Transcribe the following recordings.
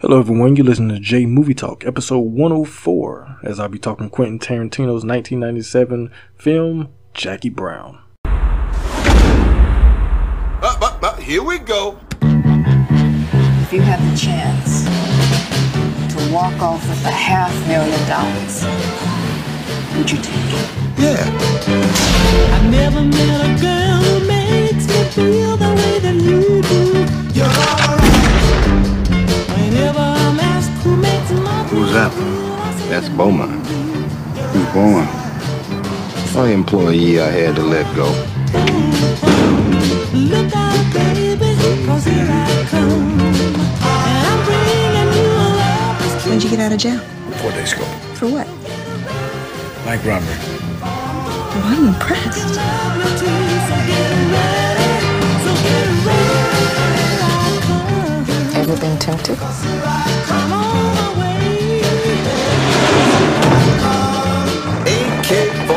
Hello, everyone. You're listening to Jay Movie Talk, episode 104, as I'll be talking Quentin Tarantino's 1997 film, Jackie Brown. Up, up, up, here we go. If you had the chance to walk off with a half million dollars, would you take it? Yeah. I never met a girl who makes me feel the way that you do. You're my Who's that? That's Beaumont. Who's Beaumont? My employee I had to let go. Look out, baby, cause here I come. And I'm bringing you a love that's When'd you get out of jail? Four days ago. For what? Bank robbery. Oh, I'm impressed. lovely too, so get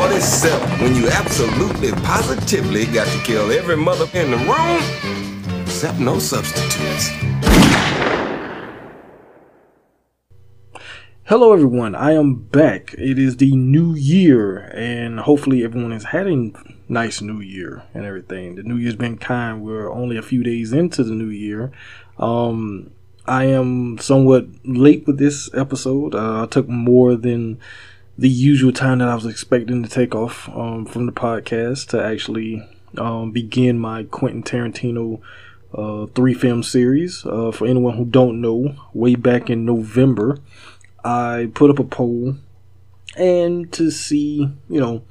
47. When you absolutely, positively got to kill every mother in the room, except no substitutes. Hello, everyone. I am back. It is the new year, and hopefully, everyone has had a nice new year and everything. The new year's been kind. We're only a few days into the new year. Um, I am somewhat late with this episode. Uh, I took more than the usual time that I was expecting to take off um, from the podcast to actually um, begin my Quentin Tarantino uh, three film series. Uh, for anyone who don't know, way back in November, I put up a poll and to see, you know,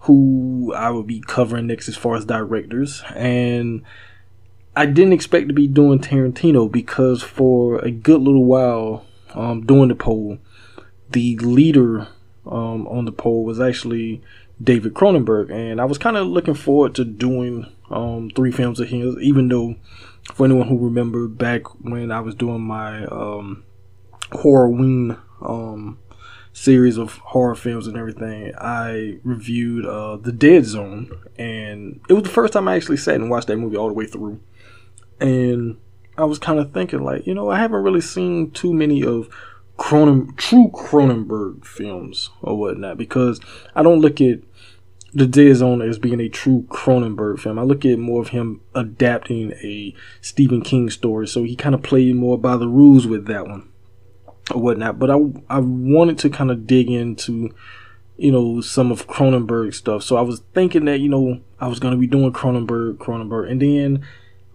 who I would be covering next as far as directors. And I didn't expect to be doing Tarantino because for a good little while um, doing the poll, the leader um, on the poll was actually David Cronenberg, and I was kind of looking forward to doing um, three films of his, even though for anyone who remember back when I was doing my um, horror wing um, series of horror films and everything, I reviewed uh, The Dead Zone, and it was the first time I actually sat and watched that movie all the way through. And I was kind of thinking, like, you know, I haven't really seen too many of Cronen- true Cronenberg films or whatnot because I don't look at The Dead Zone as being a true Cronenberg film. I look at more of him adapting a Stephen King story, so he kind of played more by the rules with that one or whatnot. But I I wanted to kind of dig into you know some of Cronenberg stuff, so I was thinking that you know I was gonna be doing Cronenberg, Cronenberg, and then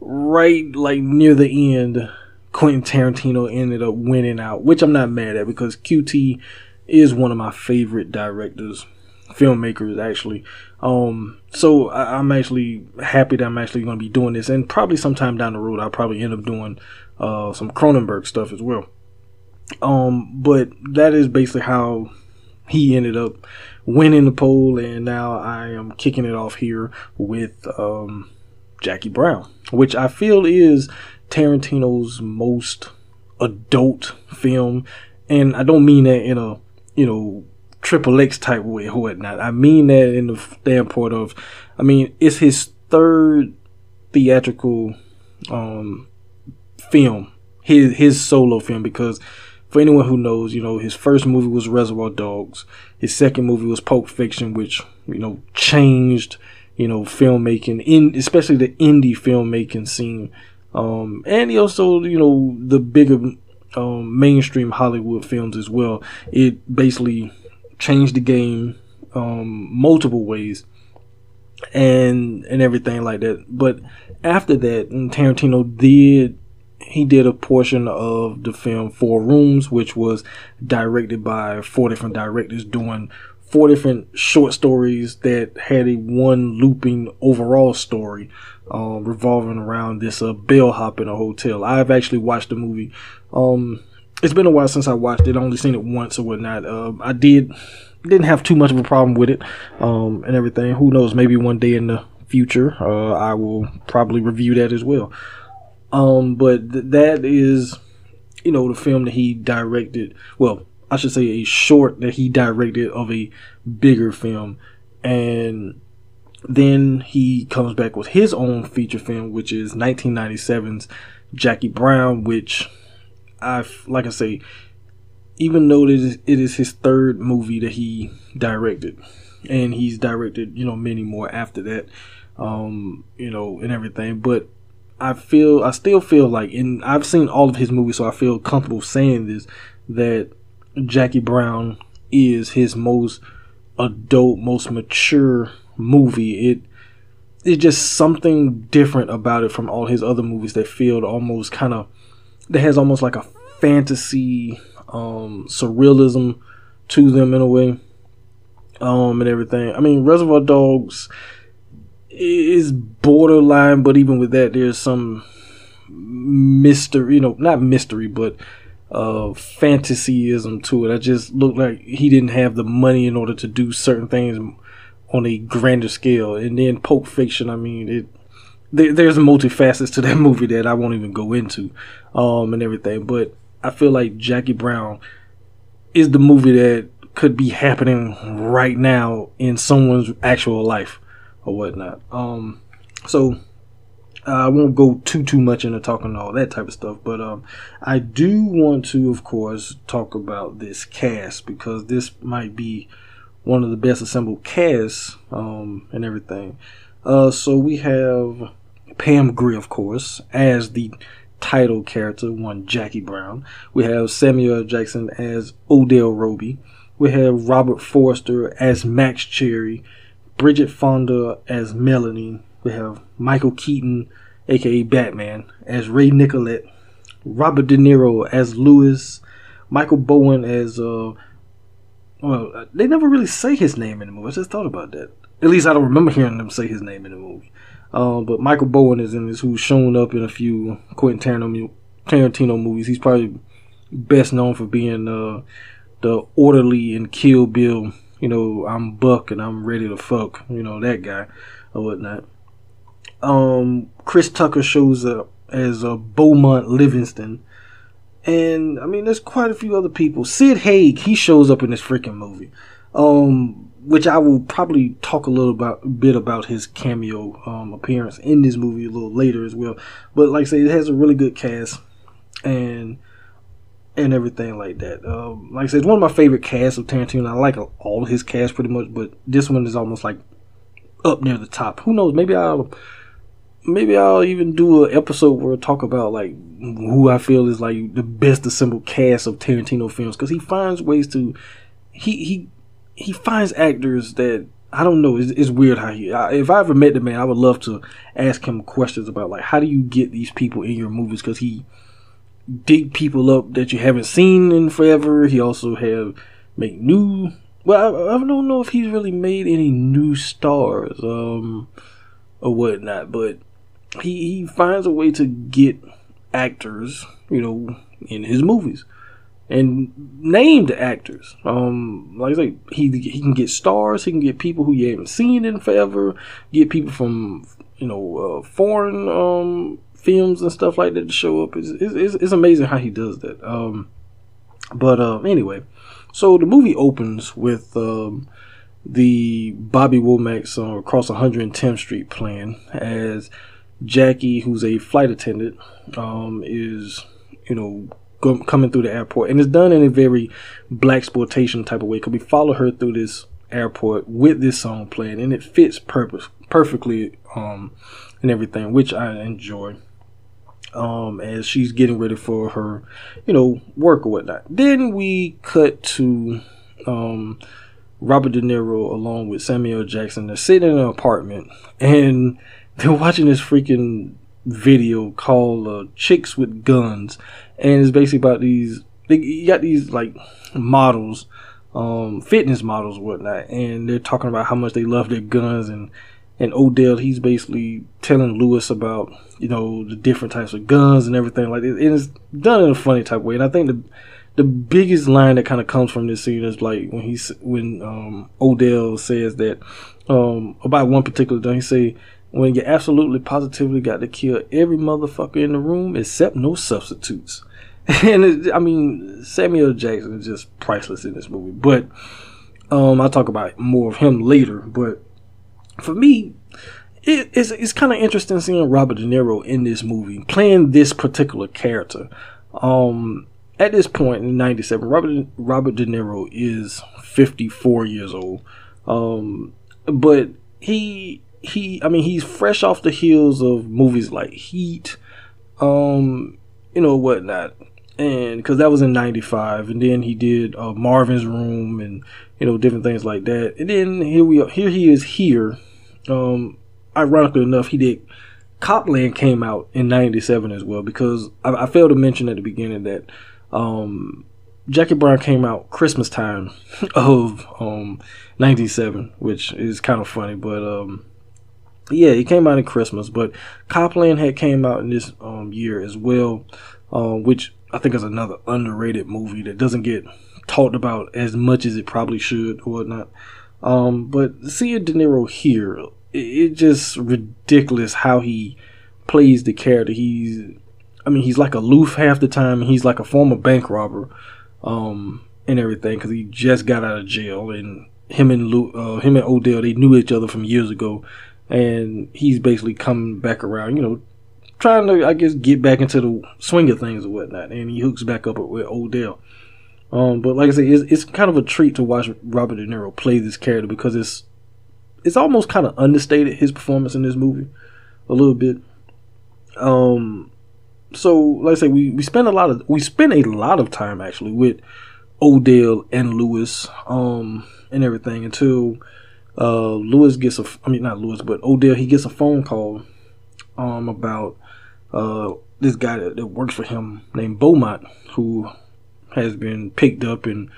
right like near the end, Quentin Tarantino ended up winning out, which I'm not mad at because QT is one of my favorite directors, filmmakers actually. Um, so I, I'm actually happy that I'm actually going to be doing this, and probably sometime down the road I'll probably end up doing uh, some Cronenberg stuff as well. Um, but that is basically how he ended up winning the poll, and now I am kicking it off here with um, Jackie Brown, which I feel is Tarantino's most adult film, and I don't mean that in a you know triple X type way or whatnot. I mean that in the standpoint of, I mean, it's his third theatrical um, film, his his solo film because for anyone who knows, you know, his first movie was Reservoir Dogs. His second movie was Pulp Fiction, which, you know, changed, you know, filmmaking in especially the indie filmmaking scene. Um, and he also, you know, the bigger um, mainstream Hollywood films as well. It basically changed the game um, multiple ways and and everything like that. But after that, Tarantino did he did a portion of the film Four Rooms, which was directed by four different directors doing four different short stories that had a one looping overall story um, revolving around this uh, bellhop in a hotel. I've actually watched the movie. Um, it's been a while since I watched it. I only seen it once or whatnot. Uh, I did didn't have too much of a problem with it um, and everything. Who knows? Maybe one day in the future, uh, I will probably review that as well. Um, but th- that is, you know, the film that he directed. Well, I should say a short that he directed of a bigger film, and then he comes back with his own feature film, which is 1997's Jackie Brown, which I like I say, even though it is, it is his third movie that he directed, and he's directed you know many more after that, um, you know, and everything. But I feel I still feel like, and I've seen all of his movies, so I feel comfortable saying this that Jackie Brown is his most adult, most mature movie. It it's just something different about it from all his other movies that feel almost kind of that has almost like a fantasy um surrealism to them in a way um and everything i mean reservoir dogs is borderline but even with that there's some mystery you know not mystery but uh fantasyism to it i just looked like he didn't have the money in order to do certain things on a grander scale. And then Pulp Fiction I mean it there, there's multifacets to that movie that I won't even go into um and everything. But I feel like Jackie Brown is the movie that could be happening right now in someone's actual life or whatnot. Um so I won't go too too much into talking all that type of stuff, but um, I do want to, of course, talk about this cast because this might be one of the best assembled casts um, and everything. Uh, so we have Pam Grier, of course, as the title character, one Jackie Brown. We have Samuel Jackson as Odell Robbie. We have Robert Forster as Max Cherry. Bridget Fonda as Melanie. We have Michael Keaton, aka Batman, as Ray Nicolette. Robert De Niro as Lewis. Michael Bowen as uh, well, uh, they never really say his name in the movie. I just thought about that. At least I don't remember hearing them say his name in the movie. Um, but Michael Bowen is in this, who's shown up in a few Quentin Tarantino, Tarantino movies. He's probably best known for being uh, the orderly in Kill Bill. You know, I'm Buck and I'm ready to fuck. You know that guy or whatnot. Um, Chris Tucker shows up as uh, Beaumont Livingston and I mean, there's quite a few other people. Sid Haig, he shows up in this freaking movie, um, which I will probably talk a little about, bit about his cameo um, appearance in this movie a little later as well. But like I say, it has a really good cast and and everything like that. Um, like I said, it's one of my favorite casts of Tarantino. I like all his casts pretty much, but this one is almost like up near the top. Who knows? Maybe I'll maybe I'll even do an episode where I talk about like who I feel is like the best assembled cast of Tarantino films because he finds ways to he he he finds actors that I don't know. It's, it's weird how he. I, if I ever met the man, I would love to ask him questions about like how do you get these people in your movies because he dig people up that you haven't seen in forever. He also have make new. Well, I, I don't know if he's really made any new stars um or whatnot, but he, he finds a way to get actors, you know, in his movies and named actors. Um, like I say, he he can get stars. He can get people who you haven't seen in forever. Get people from you know uh, foreign um, films and stuff like that to show up. It's, it's, it's amazing how he does that. Um, but uh, anyway, so the movie opens with um, the Bobby Womack's uh, Across 110th Street plan as Jackie, who's a flight attendant, um, is you know go, coming through the airport, and it's done in a very blaxploitation type of way. Because we follow her through this airport with this song playing, and it fits purpose perfectly, um, and everything, which I enjoy. Um, as she's getting ready for her, you know, work or whatnot. Then we cut to, um, Robert De Niro along with Samuel Jackson. They're sitting in an apartment and they're watching this freaking video called uh, "Chicks with Guns," and it's basically about these. They you got these like models, um, fitness models, whatnot, and they're talking about how much they love their guns and. And Odell, he's basically telling Lewis about you know the different types of guns and everything like that. And it's done in a funny type of way. And I think the the biggest line that kind of comes from this scene is like when he's when um, Odell says that um, about one particular gun. He say when you absolutely positively got to kill every motherfucker in the room except no substitutes. and it, I mean, Samuel Jackson is just priceless in this movie. But um, I'll talk about more of him later. But for me, it, it's it's kind of interesting seeing Robert De Niro in this movie playing this particular character. Um, at this point in '97, Robert Robert De Niro is 54 years old. Um, but he he, I mean, he's fresh off the heels of movies like Heat, um, you know whatnot, and because that was in '95, and then he did uh, Marvin's Room and you know different things like that, and then here we are, here he is here. Um, ironically enough, he did Copland came out in '97 as well because I, I failed to mention at the beginning that um, Jackie Brown came out Christmas time of um, '97, which is kind of funny, but um, yeah, it came out in Christmas. But Copland had came out in this um, year as well, um, which I think is another underrated movie that doesn't get talked about as much as it probably should or whatnot. Um, but seeing De Niro here, it's it just ridiculous how he plays the character. He's, I mean, he's like aloof half the time. And he's like a former bank robber, um, and everything because he just got out of jail. And him and Lou, uh, him and Odell, they knew each other from years ago, and he's basically coming back around. You know, trying to, I guess, get back into the swing of things or whatnot. And he hooks back up with Odell. Um, but like I said, it's, it's kind of a treat to watch Robert De Niro play this character because it's it's almost kind of understated his performance in this movie a little bit. Um, so like I say, we we spend a lot of we spend a lot of time actually with Odell and Lewis, um, and everything until uh Lewis gets a I mean not Lewis but Odell he gets a phone call um about uh this guy that, that works for him named Beaumont who has been picked up and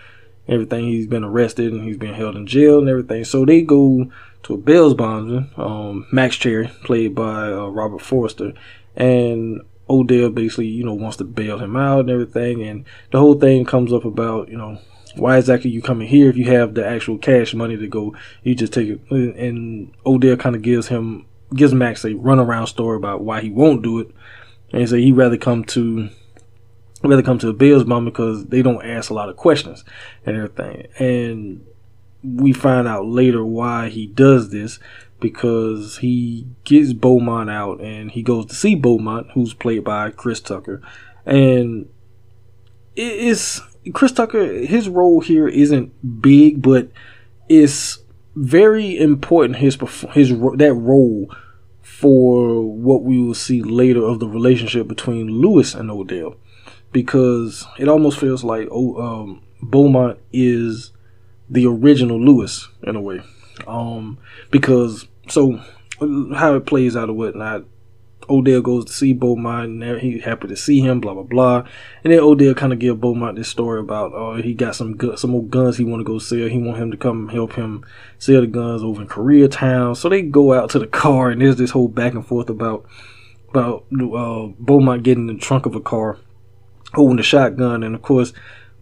everything. He's been arrested and he's been held in jail and everything. So they go to a bail bondsman, um, Max Cherry, played by uh, Robert Forster, and Odell basically, you know, wants to bail him out and everything. And the whole thing comes up about, you know, why exactly you coming here if you have the actual cash money to go? You just take it. And Odell kind of gives him, gives Max a runaround story about why he won't do it. And he said he'd rather come to rather come to a Bills bum because they don't ask a lot of questions and everything. And we find out later why he does this because he gets Beaumont out and he goes to see Beaumont, who's played by Chris Tucker. And it's Chris Tucker, his role here isn't big, but it's very important his his that role for what we will see later of the relationship between Lewis and Odell because it almost feels like oh, um, Beaumont is the original Lewis in a way. Um, because so how it plays out or whatnot. Odell goes to see Beaumont and he's happy to see him, blah blah blah. And then Odell kind of give Beaumont this story about oh he got some gu- some more guns he want to go sell. He want him to come help him sell the guns over in Koreatown. So they go out to the car and there's this whole back and forth about about uh, Beaumont getting in the trunk of a car, holding the shotgun, and of course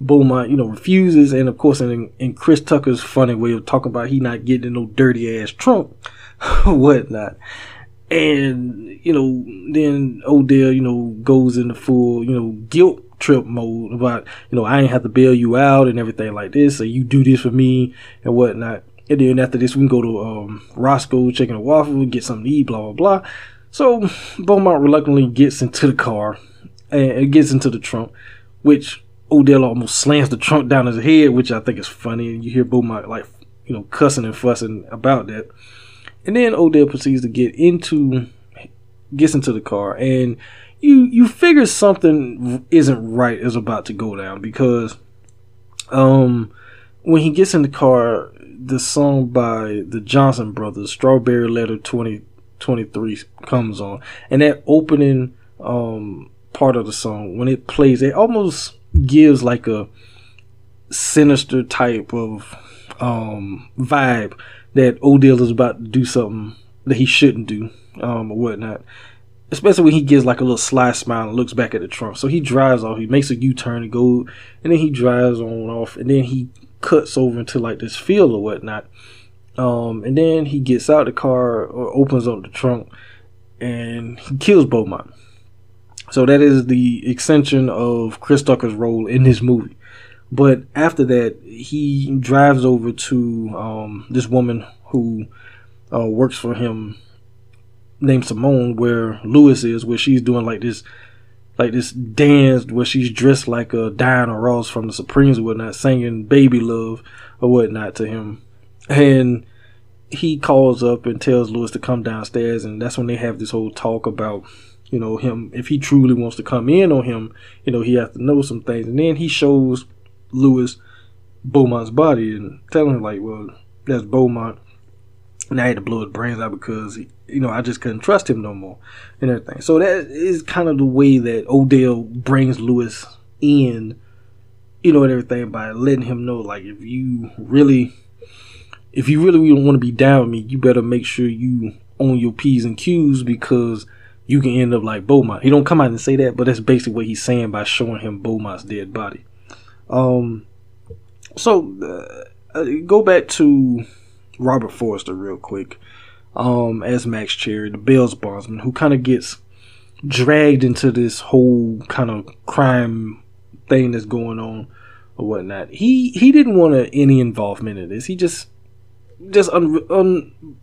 Beaumont, you know, refuses, and of course, in, in Chris Tucker's funny way of talking about he not getting in no dirty ass trunk, whatnot. And, you know, then Odell, you know, goes into full, you know, guilt trip mode about, you know, I ain't have to bail you out and everything like this, so you do this for me and whatnot. And then after this, we can go to um, Roscoe, chicken and waffle, get something to eat, blah, blah, blah. So Beaumont reluctantly gets into the car and gets into the trunk, which Odell almost slams the trunk down his head, which I think is funny. And you hear Beaumont like, you know, cussing and fussing about that. And then Odell proceeds to get into, gets into the car, and you you figure something isn't right is about to go down because, um, when he gets in the car, the song by the Johnson Brothers, "Strawberry Letter 23" comes on, and that opening um part of the song when it plays, it almost gives like a sinister type of um, vibe that Odell is about to do something that he shouldn't do um, or whatnot. Especially when he gives like a little sly smile and looks back at the trunk. So he drives off, he makes a U turn and go, and then he drives on off, and then he cuts over into like this field or whatnot. Um, and then he gets out the car or opens up the trunk and he kills Beaumont. So that is the extension of Chris Tucker's role in this movie. But after that, he drives over to um, this woman who uh, works for him named Simone, where Lewis is, where she's doing like this like this dance where she's dressed like a Diana Ross from the Supremes or whatnot, singing "Baby Love" or whatnot to him, and he calls up and tells Lewis to come downstairs, and that's when they have this whole talk about, you know, him if he truly wants to come in on him, you know, he has to know some things, and then he shows Lewis Beaumont's body and telling him like, well, that's Beaumont. And I had to blow his brains out because you know I just couldn't trust him no more and everything. So that is kind of the way that Odell brings Lewis in, you know, and everything by letting him know like if you really if you really don't want to be down with me, you better make sure you own your P's and Q's because you can end up like Beaumont. He don't come out and say that, but that's basically what he's saying by showing him Beaumont's dead body. Um, so uh, uh, go back to Robert Forster real quick. Um, as Max Cherry, the Bell's bondsman, who kind of gets dragged into this whole kind of crime thing that's going on or whatnot. He he didn't want any involvement in this. He just just un, un,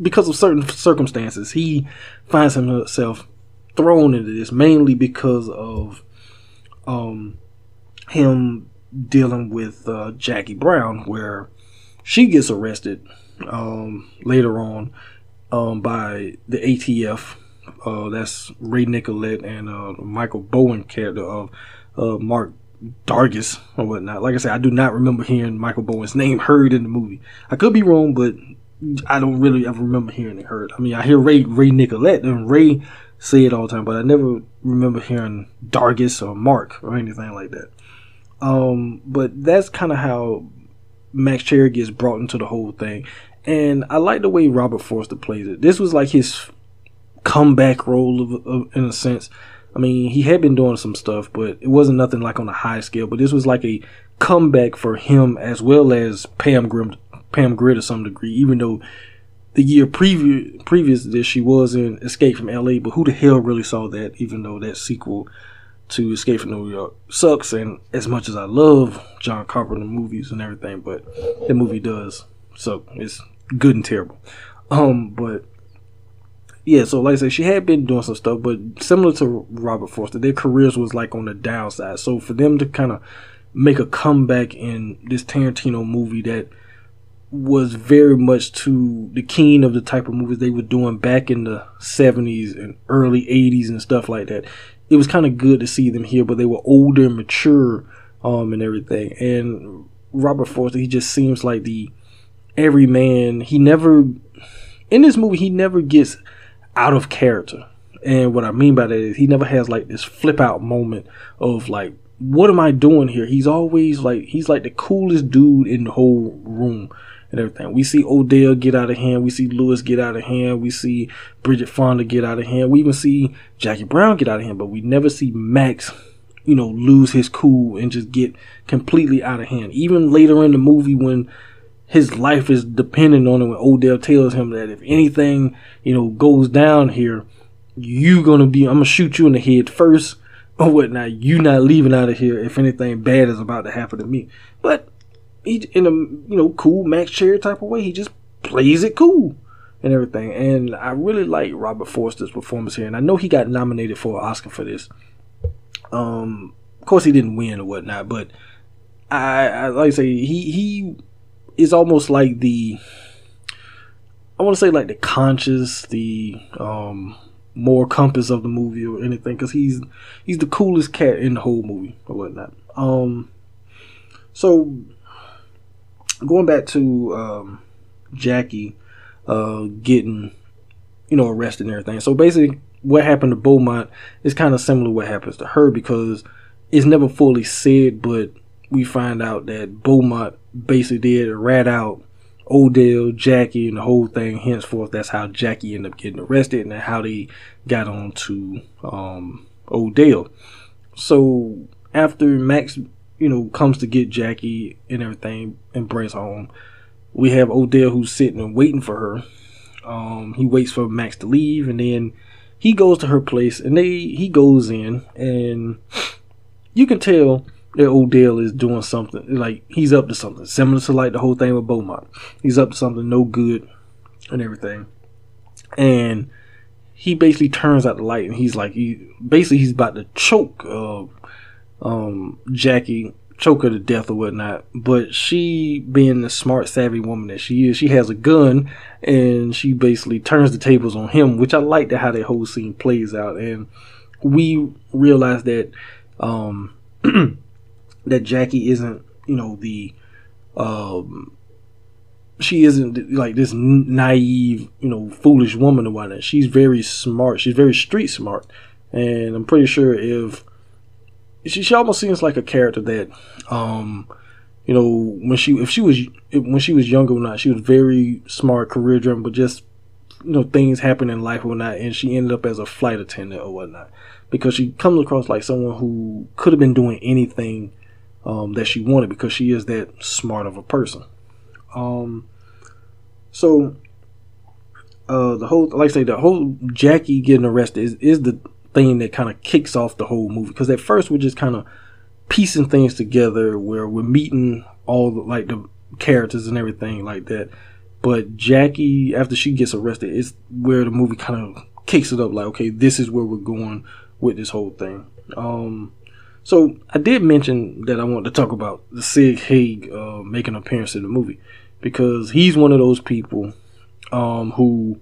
because of certain circumstances, he finds himself thrown into this mainly because of um him dealing with uh, Jackie Brown, where she gets arrested um, later on um, by the ATF. Uh, that's Ray Nicolette and uh, Michael Bowen character of uh, Mark Dargus or whatnot. Like I said, I do not remember hearing Michael Bowen's name heard in the movie. I could be wrong, but I don't really ever remember hearing it heard. I mean, I hear Ray Ray Nicolette and Ray say it all the time, but I never remember hearing Dargus or Mark or anything like that. Um, but that's kind of how Max Cherry gets brought into the whole thing. And I like the way Robert Forster plays it. This was like his comeback role of, of, in a sense. I mean, he had been doing some stuff, but it wasn't nothing like on a high scale. But this was like a comeback for him as well as Pam Grimm, Pam Grier to some degree. Even though the year previous previous this she was in Escape from L.A., but who the hell really saw that? Even though that sequel to Escape from New York sucks, and as much as I love John Carpenter movies and everything, but the movie does suck. It's good and terrible. Um, but yeah, so like I said, she had been doing some stuff, but similar to Robert Forster, their careers was like on the downside. So for them to kind of make a comeback in this Tarantino movie that was very much to the keen of the type of movies they were doing back in the 70s and early 80s and stuff like that. It was kind of good to see them here, but they were older and mature um, and everything. And Robert Forster, he just seems like the everyman. He never, in this movie, he never gets out of character. And what I mean by that is he never has like this flip out moment of like, what am I doing here? He's always like, he's like the coolest dude in the whole room and everything. We see Odell get out of hand. We see Lewis get out of hand. We see Bridget Fonda get out of hand. We even see Jackie Brown get out of hand, but we never see Max, you know, lose his cool and just get completely out of hand. Even later in the movie when his life is dependent on it, when Odell tells him that if anything, you know, goes down here, you gonna be, I'm gonna shoot you in the head first or whatnot. You not leaving out of here if anything bad is about to happen to me. But he in a you know cool Max Cherry type of way. He just plays it cool and everything. And I really like Robert Forster's performance here, and I know he got nominated for an Oscar for this. Um, of course he didn't win or whatnot, but I, I like I say he he is almost like the I want to say like the conscious, the um more compass of the movie or anything, because he's he's the coolest cat in the whole movie or whatnot. Um, so going back to um, Jackie uh, getting, you know, arrested and everything. So basically, what happened to Beaumont is kind of similar to what happens to her because it's never fully said, but we find out that Beaumont basically did rat out Odell, Jackie, and the whole thing. Henceforth, that's how Jackie ended up getting arrested and how they got on to um, Odell. So after Max you know, comes to get Jackie and everything and brings home. We have Odell who's sitting and waiting for her. Um, he waits for Max to leave and then he goes to her place and they he goes in and you can tell that Odell is doing something like he's up to something similar to like the whole thing with Beaumont. He's up to something no good and everything. And he basically turns out the light and he's like he basically he's about to choke uh, um, Jackie choke her to death or whatnot. But she, being the smart, savvy woman that she is, she has a gun and she basically turns the tables on him, which I like how that whole scene plays out. And we realize that um, that Jackie isn't, you know, the um, she isn't like this naive, you know, foolish woman or whatnot. She's very smart. She's very street smart, and I'm pretty sure if she, she almost seems like a character that, um, you know, when she if she was when she was younger or not, she was very smart, career driven, but just you know things happen in life or not, and she ended up as a flight attendant or whatnot because she comes across like someone who could have been doing anything um, that she wanted because she is that smart of a person. Um, so uh, the whole, like I say, the whole Jackie getting arrested is, is the thing that kind of kicks off the whole movie. Because at first we're just kind of piecing things together where we're meeting all the, like the characters and everything like that. But Jackie, after she gets arrested, is where the movie kind of kicks it up. Like, okay, this is where we're going with this whole thing. Um, so I did mention that I want to talk about the Sid Haig uh, making an appearance in the movie because he's one of those people um, who,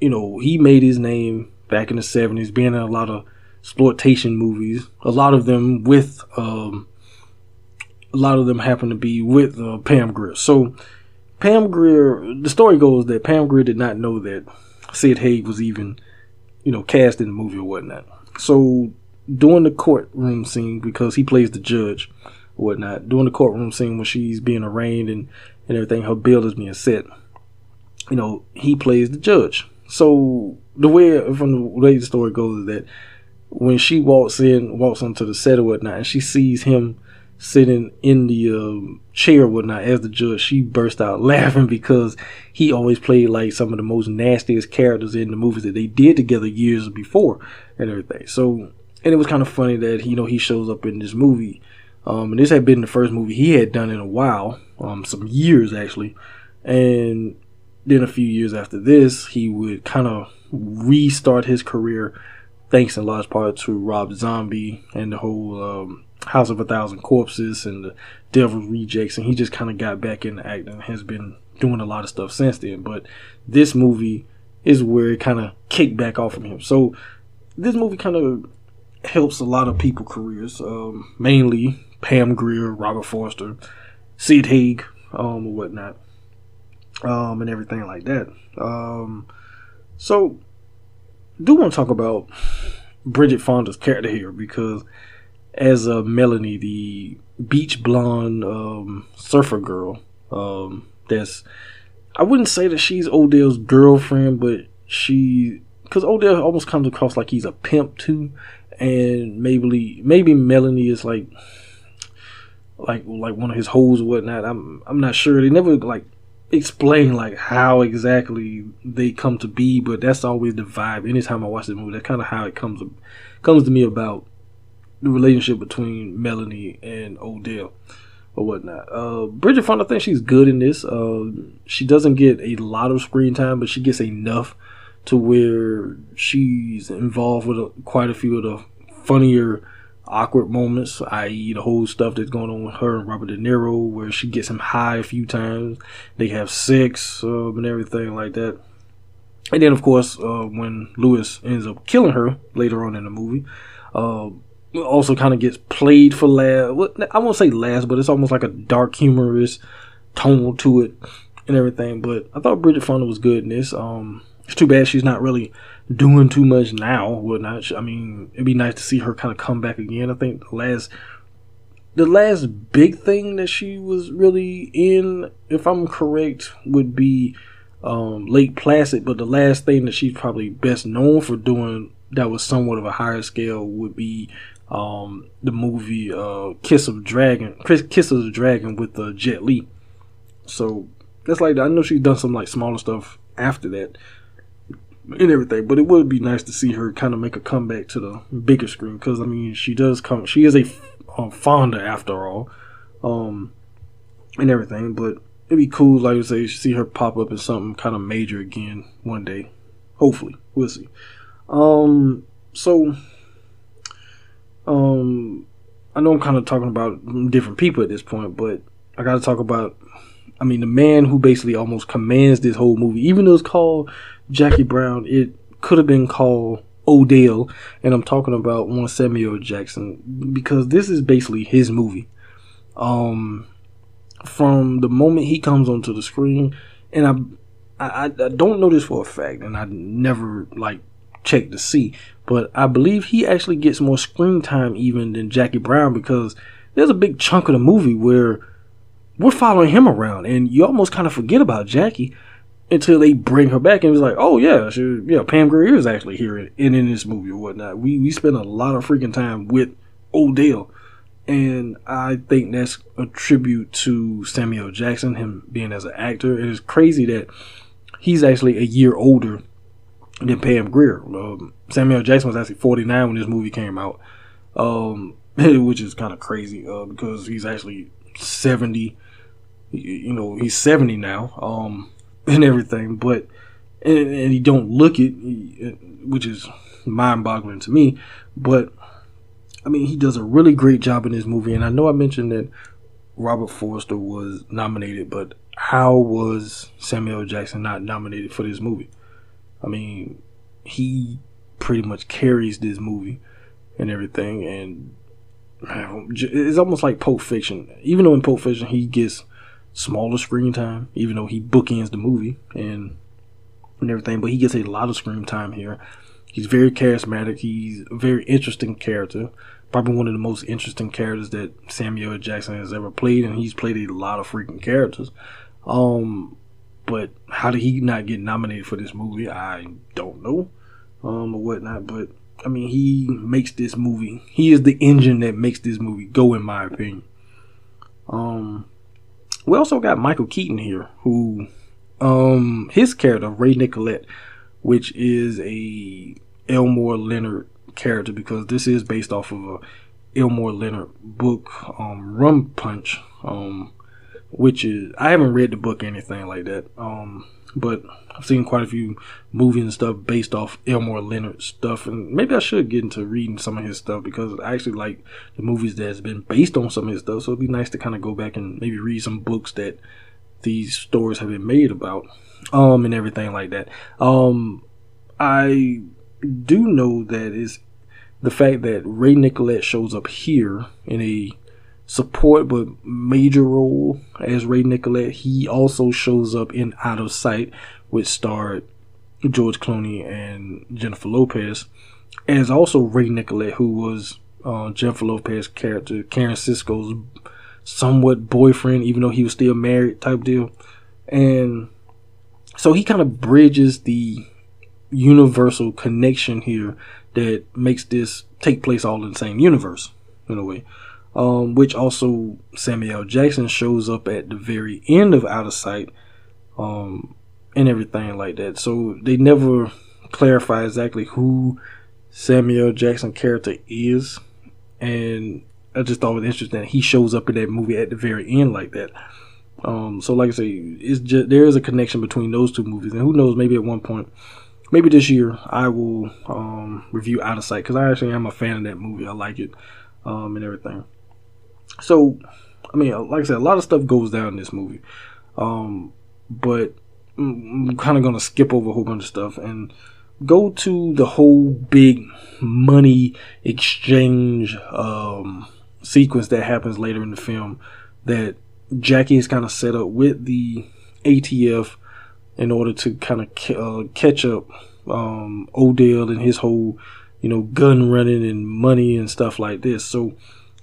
you know, he made his name back in the seventies, being in a lot of exploitation movies. A lot of them with, um, a lot of them happen to be with uh, Pam Grier. So Pam Grier, the story goes that Pam Grier did not know that Sid Haig was even, you know, cast in the movie or whatnot. So during the courtroom scene, because he plays the judge, whatnot, during the courtroom scene when she's being arraigned and and everything, her bill is being set. You know, he plays the judge. So the way from the way the story goes is that when she walks in, walks onto the set or whatnot, and she sees him sitting in the um, chair or whatnot as the judge, she burst out laughing because he always played like some of the most nastiest characters in the movies that they did together years before and everything. So, and it was kind of funny that you know he shows up in this movie um, and this had been the first movie he had done in a while, um, some years actually. And then a few years after this, he would kind of restart his career, thanks in large part to Rob Zombie and the whole um, House of a Thousand Corpses and the Devil Rejects. And he just kind of got back into acting, and has been doing a lot of stuff since then. But this movie is where it kind of kicked back off of him. So this movie kind of helps a lot of people careers, um, mainly Pam Grier, Robert Forster, Sid Haig, um, or whatnot, um, and everything like that. Um, so, do want to talk about Bridget Fonda's character here because as uh, Melanie, the beach blonde um, surfer girl, um, that's I wouldn't say that she's Odell's girlfriend, but she because Odell almost comes across like he's a pimp too, and maybe maybe Melanie is like like like one of his holes or whatnot. I'm I'm not sure. They never like explain like how exactly they come to be, but that's always the vibe. Anytime I watch the movie, that's kind of how it comes comes to me about the relationship between Melanie and Odell or whatnot. Uh, Bridget Fonda, I think she's good in this. Uh, she doesn't get a lot of screen time, but she gets enough to where she's involved with a, quite a few of the funnier awkward moments, i.e., the whole stuff that's going on with her and Robert De Niro, where she gets him high a few times. They have sex um, and everything like that. And then, of course, uh, when Lewis ends up killing her later on in the movie, uh, also kind of gets played for last. I won't say last, but it's almost like a dark, humorous tone to it and everything. But I thought Bridget Fonda was good in this. Um, it's too bad she's not really doing too much now. Whatnot. I mean, it'd be nice to see her kind of come back again. I think the last, the last big thing that she was really in, if I'm correct, would be um, Lake Placid. But the last thing that she's probably best known for doing that was somewhat of a higher scale would be um, the movie uh, Kiss of Dragon, Kiss of the Dragon with uh, Jet Li. So that's like I know she's done some like smaller stuff after that and everything. But it would be nice to see her kind of make a comeback to the bigger screen because I mean she does come. She is a um, Fonda after all, um, and everything. But it'd be cool, like I say, see her pop up in something kind of major again one day. Hopefully, we'll see. Um, so, um, I know I'm kind of talking about different people at this point, but I got to talk about. I mean, the man who basically almost commands this whole movie, even though it's called Jackie Brown, it could have been called Odell, and I'm talking about one Samuel Jackson because this is basically his movie. Um, from the moment he comes onto the screen, and I, I, I don't know this for a fact, and I never like checked to see, but I believe he actually gets more screen time even than Jackie Brown because there's a big chunk of the movie where we're following him around, and you almost kind of forget about Jackie until they bring her back and it's like, oh yeah, she, yeah, Pam Grier is actually here in, in this movie or whatnot. We we spend a lot of freaking time with Odell, and I think that's a tribute to Samuel Jackson, him being as an actor. It is crazy that he's actually a year older than Pam Grier. Um, Samuel Jackson was actually 49 when this movie came out, um, which is kind of crazy uh, because he's actually 70. You know, he's 70 now. Um, and everything, but and, and he don't look it, which is mind-boggling to me. But I mean, he does a really great job in this movie, and I know I mentioned that Robert Forster was nominated, but how was Samuel Jackson not nominated for this movie? I mean, he pretty much carries this movie and everything, and it's almost like Pulp Fiction. Even though in Pulp Fiction he gets smaller screen time, even though he bookends the movie and and everything. But he gets a lot of screen time here. He's very charismatic. He's a very interesting character. Probably one of the most interesting characters that Samuel Jackson has ever played, and he's played a lot of freaking characters. Um, but how did he not get nominated for this movie? I don't know, um, or whatnot. But I mean, he makes this movie. He is the engine that makes this movie go, in my opinion. Um, we also got Michael Keaton here, who um his character Ray Nicolette, which is a Elmore Leonard character because this is based off of a Elmore Leonard book, um, Rum Punch, um, which is I haven't read the book or anything like that, um, but I've seen quite a few movies and stuff based off Elmore Leonard stuff, and maybe I should get into reading some of his stuff because I actually like the movies that's been based on some of his stuff. So it'd be nice to kind of go back and maybe read some books that these stories have been made about, um, and everything like that. Um, I do know that is the fact that Ray Nicolette shows up here in a support but major role as Ray Nicolette. He also shows up in Out of Sight, which starred George Clooney and Jennifer Lopez, as also Ray Nicolette, who was uh, Jennifer Lopez's character, Karen Sisco's somewhat boyfriend, even though he was still married, type deal. And so he kind of bridges the universal connection here that makes this take place all in the same universe in a way um, which also Samuel Jackson shows up at the very end of Out of Sight, um, and everything like that. So they never clarify exactly who Samuel Jackson character is, and I just thought it was interesting he shows up in that movie at the very end like that. Um, so like I say, it's just there is a connection between those two movies, and who knows, maybe at one point, maybe this year, I will um, review Out of Sight because I actually am a fan of that movie. I like it um, and everything. So, I mean, like I said, a lot of stuff goes down in this movie. Um, but I'm kind of to skip over a whole bunch of stuff and go to the whole big money exchange um, sequence that happens later in the film that Jackie is kind of set up with the ATF in order to kind of ca- uh, catch up um, Odell and his whole, you know, gun running and money and stuff like this. So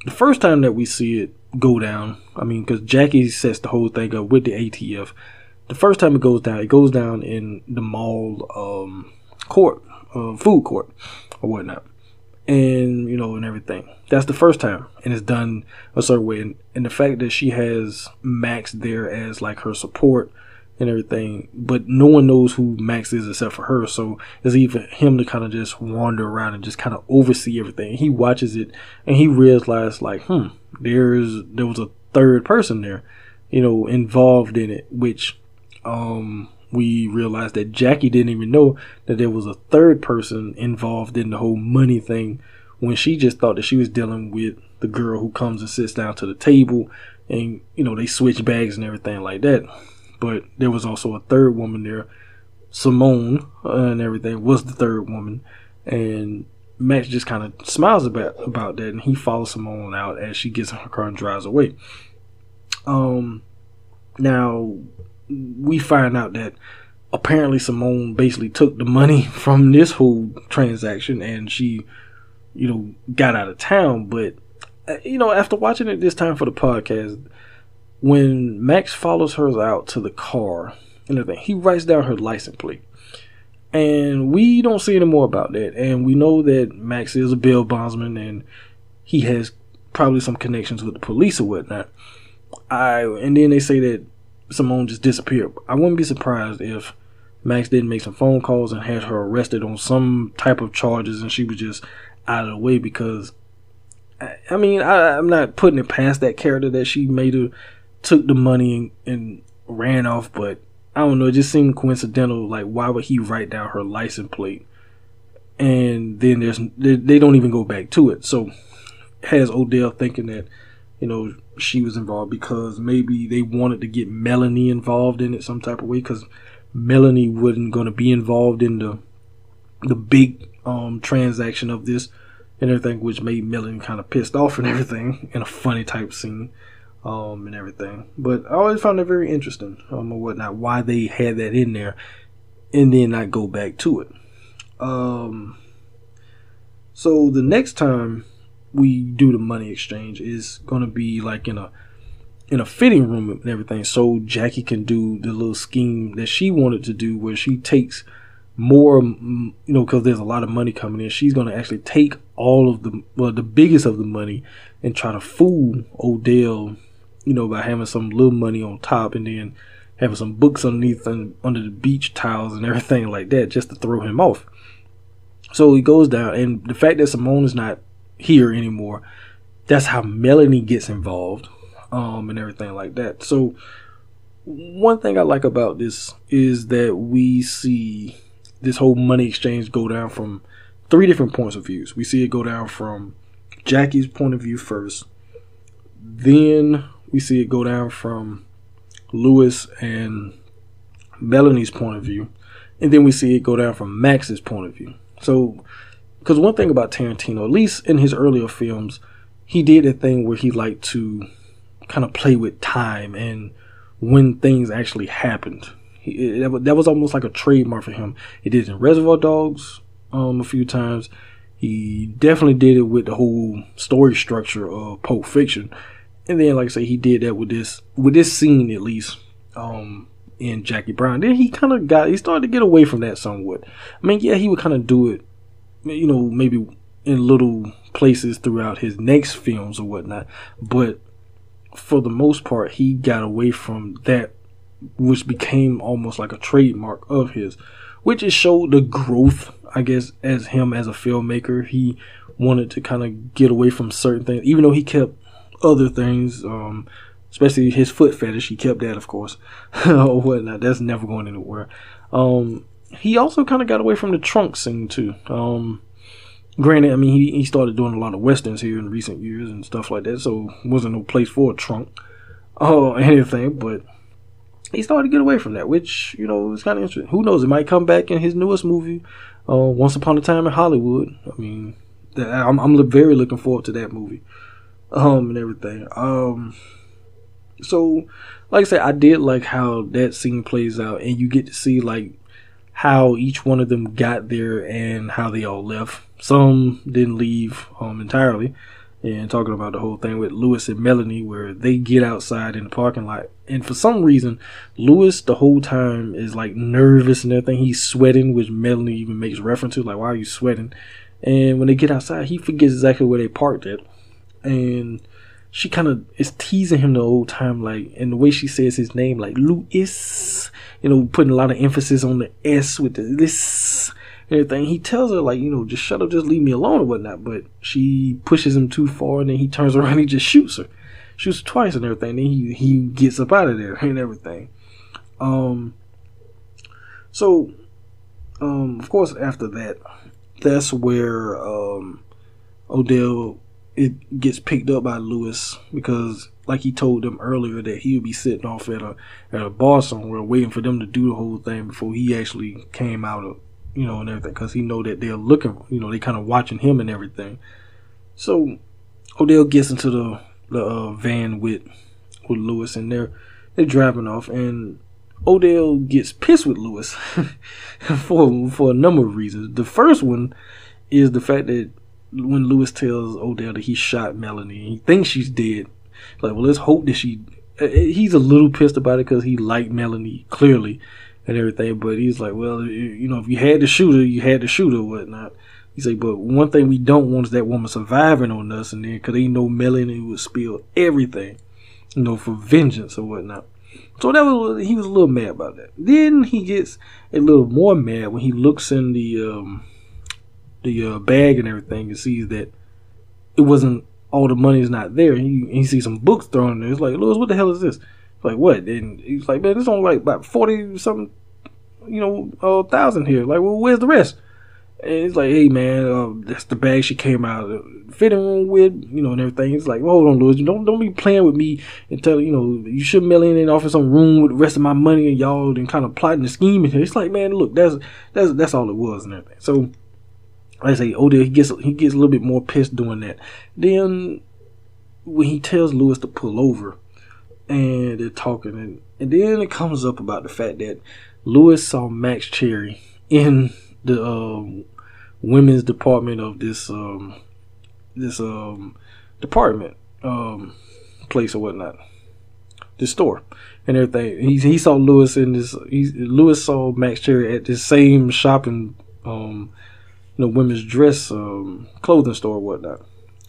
the first time that we see it go down, I mean, because Jackie sets the whole thing up with the ATF. The first time it goes down, it goes down in the mall um, court, uh, food court, or whatnot, and you know, and everything. That's the first time, and it's done a certain way. And, and the fact that she has Max there as like her support and everything, but no one knows who Max is except for her. So it's even him to kind of just wander around and just kind of oversee everything. He watches it and he realizes like, hmm, there's there was a third person there, you know, involved in it, which um we realized that Jackie didn't even know that there was a third person involved in the whole money thing when she just thought that she was dealing with the girl who comes and sits down to the table and you know they switch bags and everything like that but there was also a third woman there. Simone uh, and everything was the third woman. And max just kind of smiles about about that and he follows simone out as she gets in her car and drives away. Um now we find out that apparently simone basically took the money from this whole transaction and she you know got out of town. But uh, you know, after watching it this time for the podcast, when Max follows her out to the car and everything, he writes down her license plate. And we don't see any more about that. And we know that Max is a bail bondsman and he has probably some connections with the police or whatnot. I and then they say that Simone just disappeared. I wouldn't be surprised if Max didn't make some phone calls and had her arrested on some type of charges and she was just out of the way because I mean, I, am not putting it past that character that she made her took the money and, and, ran off, but I don't know. It just seemed coincidental. Like, why would he write down her license plate? And then there's they, they don't even go back to it. So has Ordell thinking that you know she was involved because maybe they wanted to get Melanie involved in it some type of way because Melanie wasn't going to be involved in the the big um transaction of this and everything, which made Melanie kind of pissed off and everything in a funny type scene um, and everything. But I always found it very interesting um, or whatnot why they had that in there and then not go back to it. Um, so the next time we do the money exchange is gonna be like in a in a fitting room and everything, so Jackie can do the little scheme that she wanted to do, where she takes more, you know, because there's a lot of money coming in. She's going to actually take all of the, well, the biggest of the money and try to fool Ordell, you know, by having some little money on top and then having some books underneath and under the beach towels and everything like that just to throw him off. So he goes down, and the fact that Simone is not here anymore, that's how Melanie gets involved, um, and everything like that. So one thing I like about this is that we see this whole money exchange go down from three different points of views. We see it go down from Jackie's point of view first, then we see it go down from Louis and Melanie's point of view, and then we see it go down from Max's point of view. So, because one thing about Tarantino, at least in his earlier films, he did a thing where he liked to kind of play with time and when things actually happened. He, that, that was almost like a trademark for him. He did it in Reservoir Dogs um, a few times. He definitely did it with the whole story structure of Pulp Fiction, and then, like I say, he did that with this with this scene at least um, in Jackie Brown. Then he kind of got he started to get away from that somewhat. I mean, yeah, he would kind of do it, you know, maybe in little places throughout his next films or whatnot, but for the most part, he got away from that which became almost like a trademark of his, which just showed the growth, I guess, as him as a filmmaker. He wanted to kind of get away from certain things, even though he kept other things, um, especially his foot fetish. He kept that, of course, or whatnot. That's never going anywhere. Um, he also kind of got away from the trunk scene too. Um, granted, I mean, he, he started doing a lot of westerns here in recent years and stuff like that, so wasn't no place for a trunk or anything, but he started to get away from that, which you know is kind of interesting. Who knows? It might come back in his newest movie, uh, Once Upon a Time in Hollywood. I mean, I'm, I'm very looking forward to that movie, um, and everything. Um, so, like I said, I did like how that scene plays out, and you get to see like how each one of them got there and how they all left. Some didn't leave um entirely and talking about the whole thing with Louis and Melanie where they get outside in the parking lot. And for some reason, Louis the whole time is like nervous and everything. He's sweating, which Melanie even makes reference to, like, why are you sweating? And when they get outside, he forgets exactly where they parked at. And she kind of is teasing him the whole time, like, and the way she says his name, like Louis, you know, putting a lot of emphasis on the S with the this everything. He tells her like, you know, just shut up, just leave me alone or whatnot. But she pushes him too far, and then he turns around, he just shoots her, shoots twice and everything. Then he he gets up out of there and everything. Um, So, um, of course, after that, that's where um, Ordell it gets picked up by Louis because, like he told them earlier, that he would be sitting off at a at a bar somewhere waiting for them to do the whole thing before he actually came out of you know and everything because he know that they're looking, you know, they kind of watching him and everything. So Ordell gets into the the uh, van with with Louis and they're they're driving off and Ordell gets pissed with Louis for for a number of reasons. The first one is the fact that when Louis tells Ordell that he shot Melanie, he thinks she's dead. Like, well, let's hope that she. uh, He's a little pissed about it because he liked Melanie clearly and everything, but he's like, well, you know, if you had to shoot her, you had to shoot her, whatnot. He's like, but one thing we don't want is that woman surviving on us, and then because they know Melanie would spill everything, you know, for vengeance or whatnot. So that was he was a little mad about that. Then he gets a little more mad when he looks in the um, the uh, bag and everything and sees that it wasn't all the money is not there. And he sees some books thrown in there. It's like, Louis, what the hell is this? It's Like what? And he's like, man, it's only like about forty something, you know, uh, thousand here. Like, well, where's the rest? And he's like, hey man, uh, that's the bag she came out of fitting room with, you know, and everything. It's like, well, hold on, Louis, don't don't be playing with me and tell you know you should mail in and offer some room with the rest of my money and y'all and kind of plotting. And it's like, man, look, that's that's that's all it was and everything. So like I say, Ordell he gets he gets a little bit more pissed doing that. Then when he tells Louis to pull over, and they're talking, and, and then it comes up about the fact that Louis saw Max Cherry in the um, women's department of this um, this um, department um, place or whatnot, this store and everything. He he saw Louis in this. He, Louis saw Max Cherry at this same shopping, um, you know, women's dress um, clothing store or whatnot.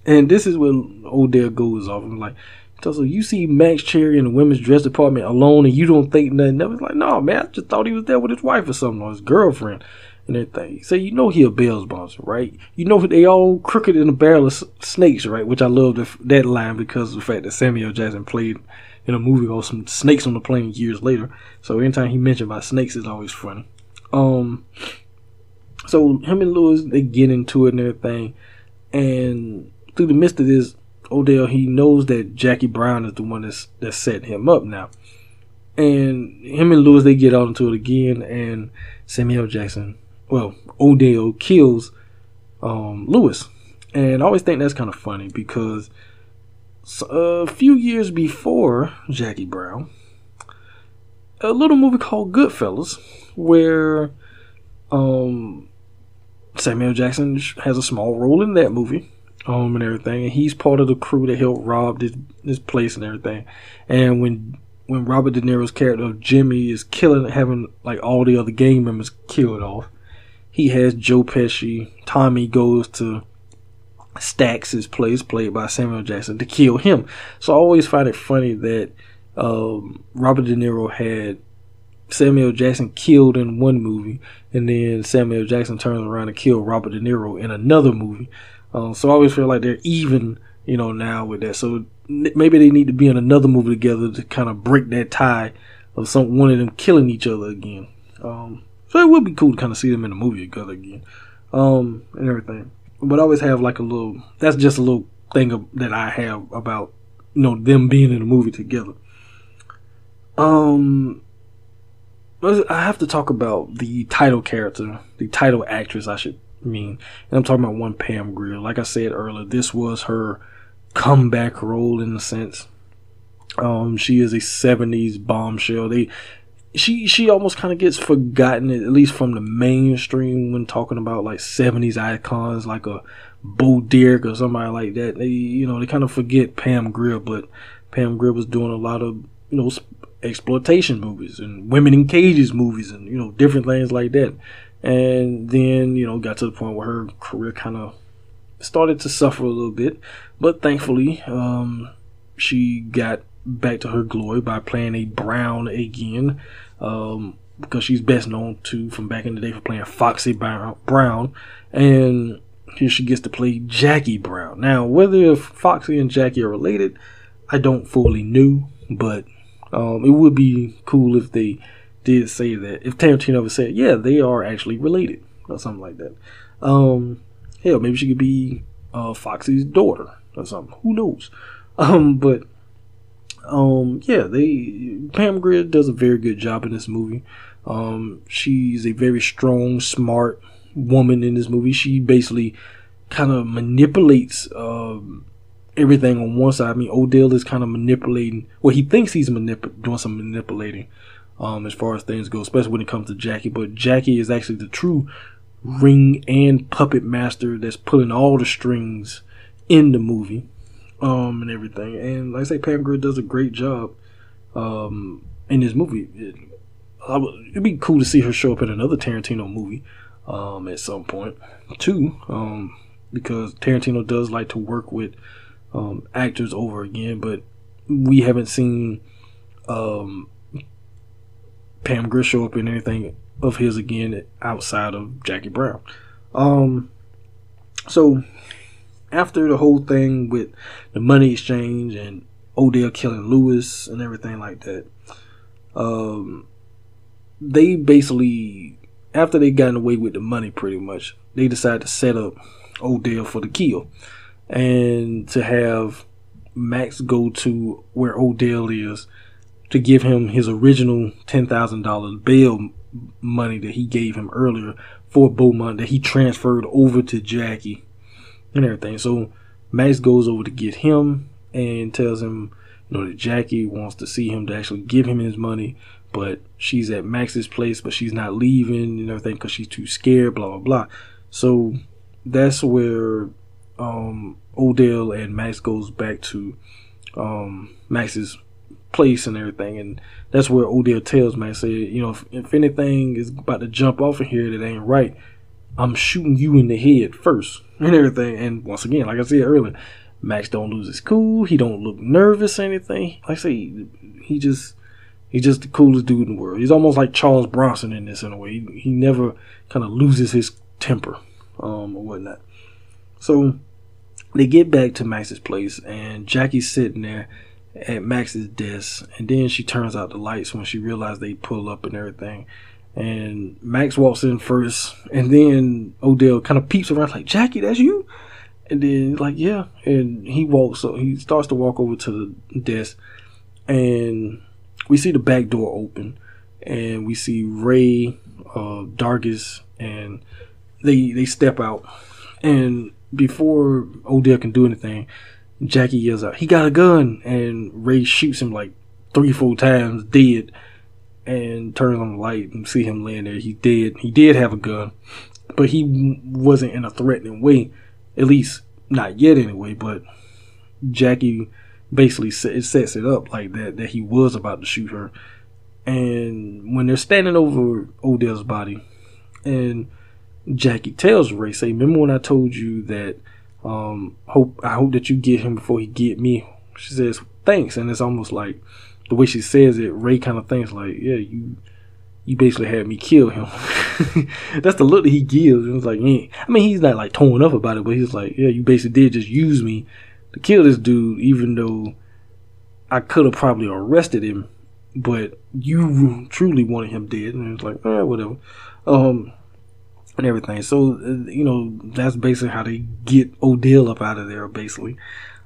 And this is when Ordell goes off I'm like, so you see Max Cherry in the women's dress department alone, and you don't think nothing. of like, no, man, I just thought he was there with his wife or something, or his girlfriend, and everything. So you know he a bail bondsman, right? You know they all crooked in a barrel of snakes, right? Which I love the, that line because of the fact that Samuel Jackson played in a movie called some snakes on the plane years later. So anytime he mentioned about snakes, it's always funny. Um, so him and Louis they get into it and everything, and through the midst of this, Ordell he knows that Jackie Brown is the one that's that's setting him up now, and him and Louis they get on into it again, and Samuel Jackson, well Ordell kills um, Louis, and I always think that's kind of funny because a few years before Jackie Brown, a little movie called Goodfellas, where um, Samuel Jackson has a small role in that movie, um, and everything. And he's part of the crew that helped rob this this place and everything. And when when Robert De Niro's character of Jimmy is killing, having like all the other gang members killed off, he has Joe Pesci. Tommy goes to Stacks's place, played by Samuel Jackson, to kill him. So I always find it funny that um, Robert De Niro had Samuel Jackson killed in one movie, and then Samuel Jackson turns around and kill Robert De Niro in another movie. Um, so I always feel like they're even, you know, now with that. So maybe they need to be in another movie together to kind of break that tie of some one of them killing each other again. Um, so it would be cool to kind of see them in a movie together again, um, and everything. But I always have like a little. That's just a little thing of, that I have about you know them being in a movie together. Um, I have to talk about the title character, the title actress, I should mean. And I'm talking about one Pam Grier. Like I said earlier, this was her comeback role in a sense. Um, she is a '70s bombshell. They, she, she almost kind of gets forgotten, at least from the mainstream, when talking about like '70s icons, like a Bo Derek or somebody like that. They, you know, they kind of forget Pam Grier, but Pam Grier was doing a lot of, you know, exploitation movies and women in cages movies and you know different things like that. And then you know got to the point where her career kind of started to suffer a little bit, but thankfully um, she got back to her glory by playing a Brown again. Um, because she's best known to from back in the day for playing Foxy Brown, and here she gets to play Jackie Brown. Now, whether Foxy and Jackie are related, I don't fully know, but um, it would be cool if they did say that if Tarantino ever said, yeah, they are actually related or something like that. Um, hell, maybe she could be uh, Foxy's daughter or something. Who knows? Um, but um, yeah, they Pam Grier does a very good job in this movie. Um, she's a very strong, smart woman in this movie. She basically kind of manipulates um, everything on one side. I mean, Ordell is kind of manipulating. Well, he thinks he's manip- doing some manipulating um, as far as things go, especially when it comes to Jackie. But Jackie is actually the true ring and puppet master that's pulling all the strings in the movie um, and everything. And like I say, Pam Grier does a great job um, in this movie. It, would, it'd be cool to see her show up in another Tarantino movie um, at some point, too, um, because Tarantino does like to work with um, actors over again, but we haven't seen um, Pam Grier show up in anything of his again outside of Jackie Brown. Um, so after the whole thing with the money exchange and Ordell killing Louis and everything like that, um, they basically after they got away with the money pretty much, they decided to set up Ordell for the kill and to have Max go to where Ordell is to give him his original ten thousand dollars bail money that he gave him earlier for Beaumont that he transferred over to Jackie and everything. So Max goes over to get him and tells him, you know, that Jackie wants to see him to actually give him his money, but she's at Max's place, but she's not leaving and everything because she's too scared, blah blah blah. So that's where um, Ordell and Max goes back to um, Max's place and everything, and that's where Ordell tells Max, say, you know, if, if anything is about to jump off of here that ain't right, I'm shooting you in the head first and everything. And once again, like I said earlier, Max don't lose his cool. He don't look nervous or anything. Like I say, he just he's just the coolest dude in the world. He's almost like Charles Bronson in this in a way. He, he never kind of loses his temper um, or whatnot. So they get back to Max's place, and Jackie's sitting there at Max's desk, and then she turns out the lights when she realizes they pull up and everything. And Max walks in first, and then Ordell kind of peeps around like, Jackie, that's you? And then like, yeah. And he walks, so he starts to walk over to the desk, and we see the back door open, and we see Ray, uh, Dargus, and they they step out, and before Ordell can do anything, Jackie yells out, "He got a gun!" and Ray shoots him like three, four times, dead and turns on the light and see him laying there. He did. He did have a gun, but he wasn't in a threatening way. At least not yet, anyway. But Jackie basically it sets it up like that that he was about to shoot her. And when they're standing over Ordell's body, and Jackie tells Ray, "Say, remember when I told you that? Um, hope I hope that you get him before he get me." She says, "Thanks," and it's almost like the way she says it, Ray kind of thinks like, yeah, you you basically had me kill him. That's the look that he gives. And it's like, yeah. I mean, he's not like torn up about it, but he's like, yeah, you basically did just use me to kill this dude, even though I could have probably arrested him, but you truly wanted him dead. And it's like, eh, whatever. Um, and everything. So, uh, you know, that's basically how they get Ordell up out of there, basically.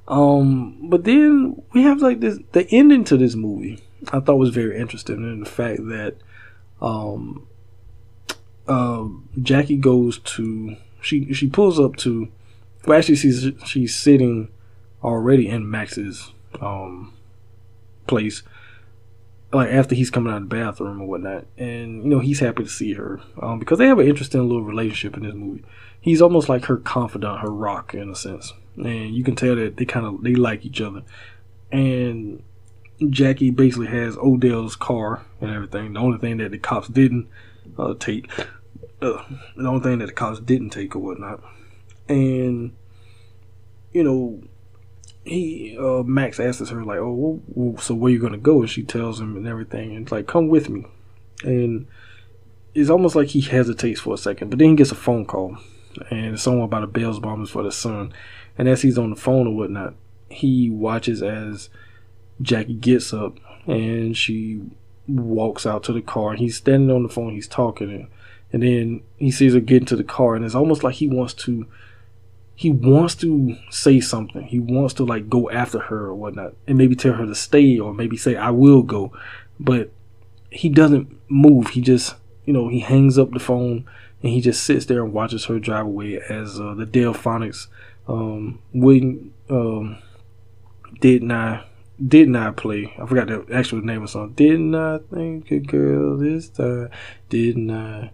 Um, but then we have like this the ending to this movie. I thought was very interesting in the fact that um, uh, Jackie goes to she she pulls up to well actually she's she's sitting already in Max's um place like after he's coming out of the bathroom or whatnot and you know he's happy to see her um, because they have an interesting little relationship in this movie he's almost like her confidant her rock in a sense and you can tell that they kind of they like each other. And Jackie basically has Ordell's car and everything. The only thing that the cops didn't uh, take, uh, the only thing that the cops didn't take or whatnot. And you know, he uh, Max asks her like, "Oh, well, so where you gonna go?" And she tells him and everything, and it's like, "Come with me." And it's almost like he hesitates for a second, but then he gets a phone call, and it's someone about a Bell's bombers for the son. And as he's on the phone or whatnot, he watches as Jackie gets up and she walks out to the car he's standing on the phone. He's talking and, and then he sees her get into the car and it's almost like he wants to he wants to say something. He wants to like go after her or whatnot, and maybe tell her to stay, or maybe say I will go, but he doesn't move. He just you know he hangs up the phone and he just sits there and watches her drive away as uh, the Delphonics um, wouldn't um, did not did not play. I forgot the actual name of the song. Did not think a girl this time. Did not.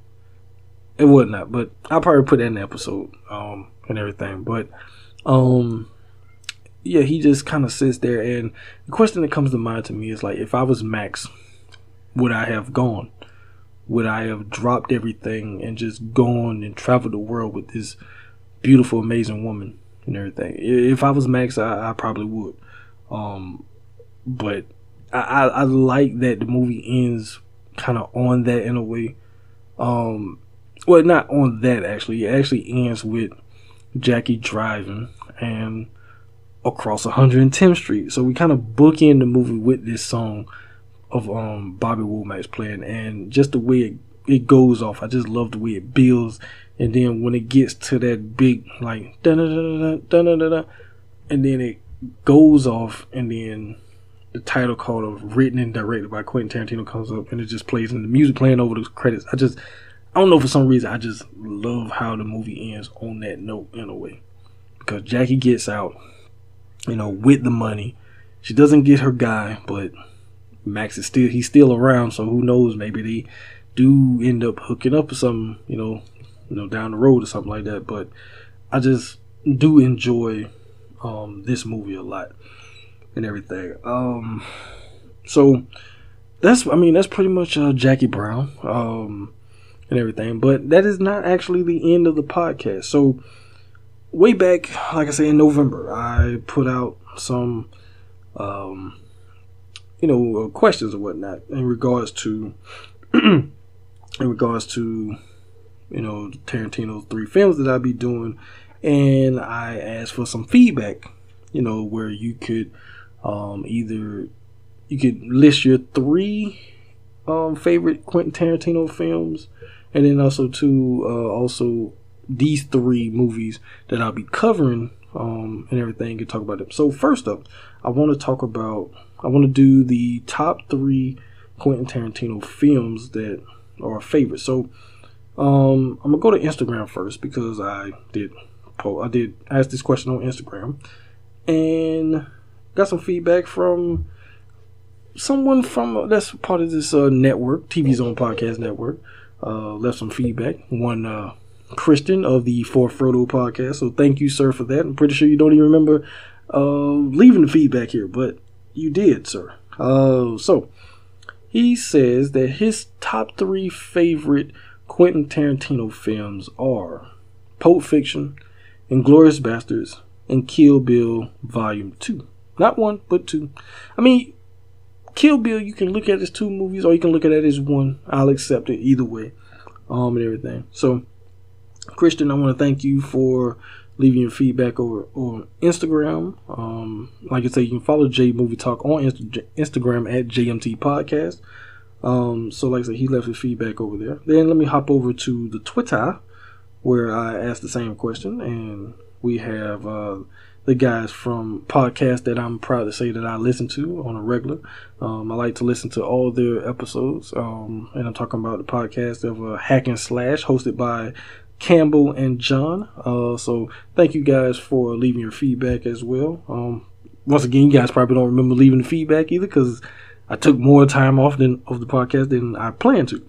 It would not, but I'll probably put that in the episode. Um, and everything. But um yeah, he just kind of sits there and the question that comes to mind to me is like if I was Max, would I have gone? Would I have dropped everything and just gone and traveled the world with this beautiful, amazing woman and everything? If I was Max, I, I probably would. Um, but I, I, I like that the movie ends kind of on that in a way. Um, well, not on that actually. It actually ends with Jackie driving and across 110th Street. So we kind of bookend the movie with this song of um Bobby Womack playing and just the way it, it goes off. I just love the way it builds and then when it gets to that big like da da da da da da da and then it goes off and then the title card of written and directed by Quentin Tarantino comes up and it just plays and the music playing over the credits. I just I don't know for some reason I just love how the movie ends on that note in a way. Because Jackie gets out, you know, with the money. She doesn't get her guy, but Max is still he's still around, so who knows, maybe they do end up hooking up or something, you know, you know, down the road or something like that. But I just do enjoy um this movie a lot and everything. Um so that's I mean that's pretty much uh, Jackie Brown. Um and everything. But that is not actually the end of the podcast. So, way back, like I say, in November, I put out some, um, you know, uh, questions or whatnot in regards to, in regards to, you know, Tarantino's three films that I'll be doing. And I asked for some feedback, you know, where you could um, either you could list your three um, favorite Quentin Tarantino films and then also to uh, also these three movies that I'll be covering um, and everything and talk about them. So first up, I want to talk about I want to do the top three Quentin Tarantino films that are favorite. So um, I'm gonna go to Instagram first because I did I did ask this question on Instagram and got some feedback from someone from that's part of this uh, network, TV Zone Podcast Network uh, left some feedback. One uh, Christian of the For Frodo podcast. So thank you, sir, for that. I'm pretty sure you don't even remember uh, leaving the feedback here, but you did, sir. Uh, so he says that his top three favorite Quentin Tarantino films are Pulp Fiction, Inglourious Basterds, and Kill Bill Volume 2. Not one, but two. I mean, Kill Bill, you can look at as two movies, or you can look at it as one. I'll accept it either way, um, and everything. So, Christian, I want to thank you for leaving your feedback over on Instagram. Um, like I say, you can follow Jay Movie Talk on Insta- Instagram at JMT Podcast. Um, so, like I said, he left his feedback over there. Then let me hop over to the Twitter where I asked the same question, and we have uh, the guys from podcasts that I'm proud to say that I listen to on a regular. Um, I like to listen to all their episodes, um, and I'm talking about the podcast of uh, Hack and Slash, hosted by Campbell and John. Uh, so thank you guys for leaving your feedback as well. Um, once again, you guys probably don't remember leaving the feedback either because I took more time off than of the podcast than I planned to.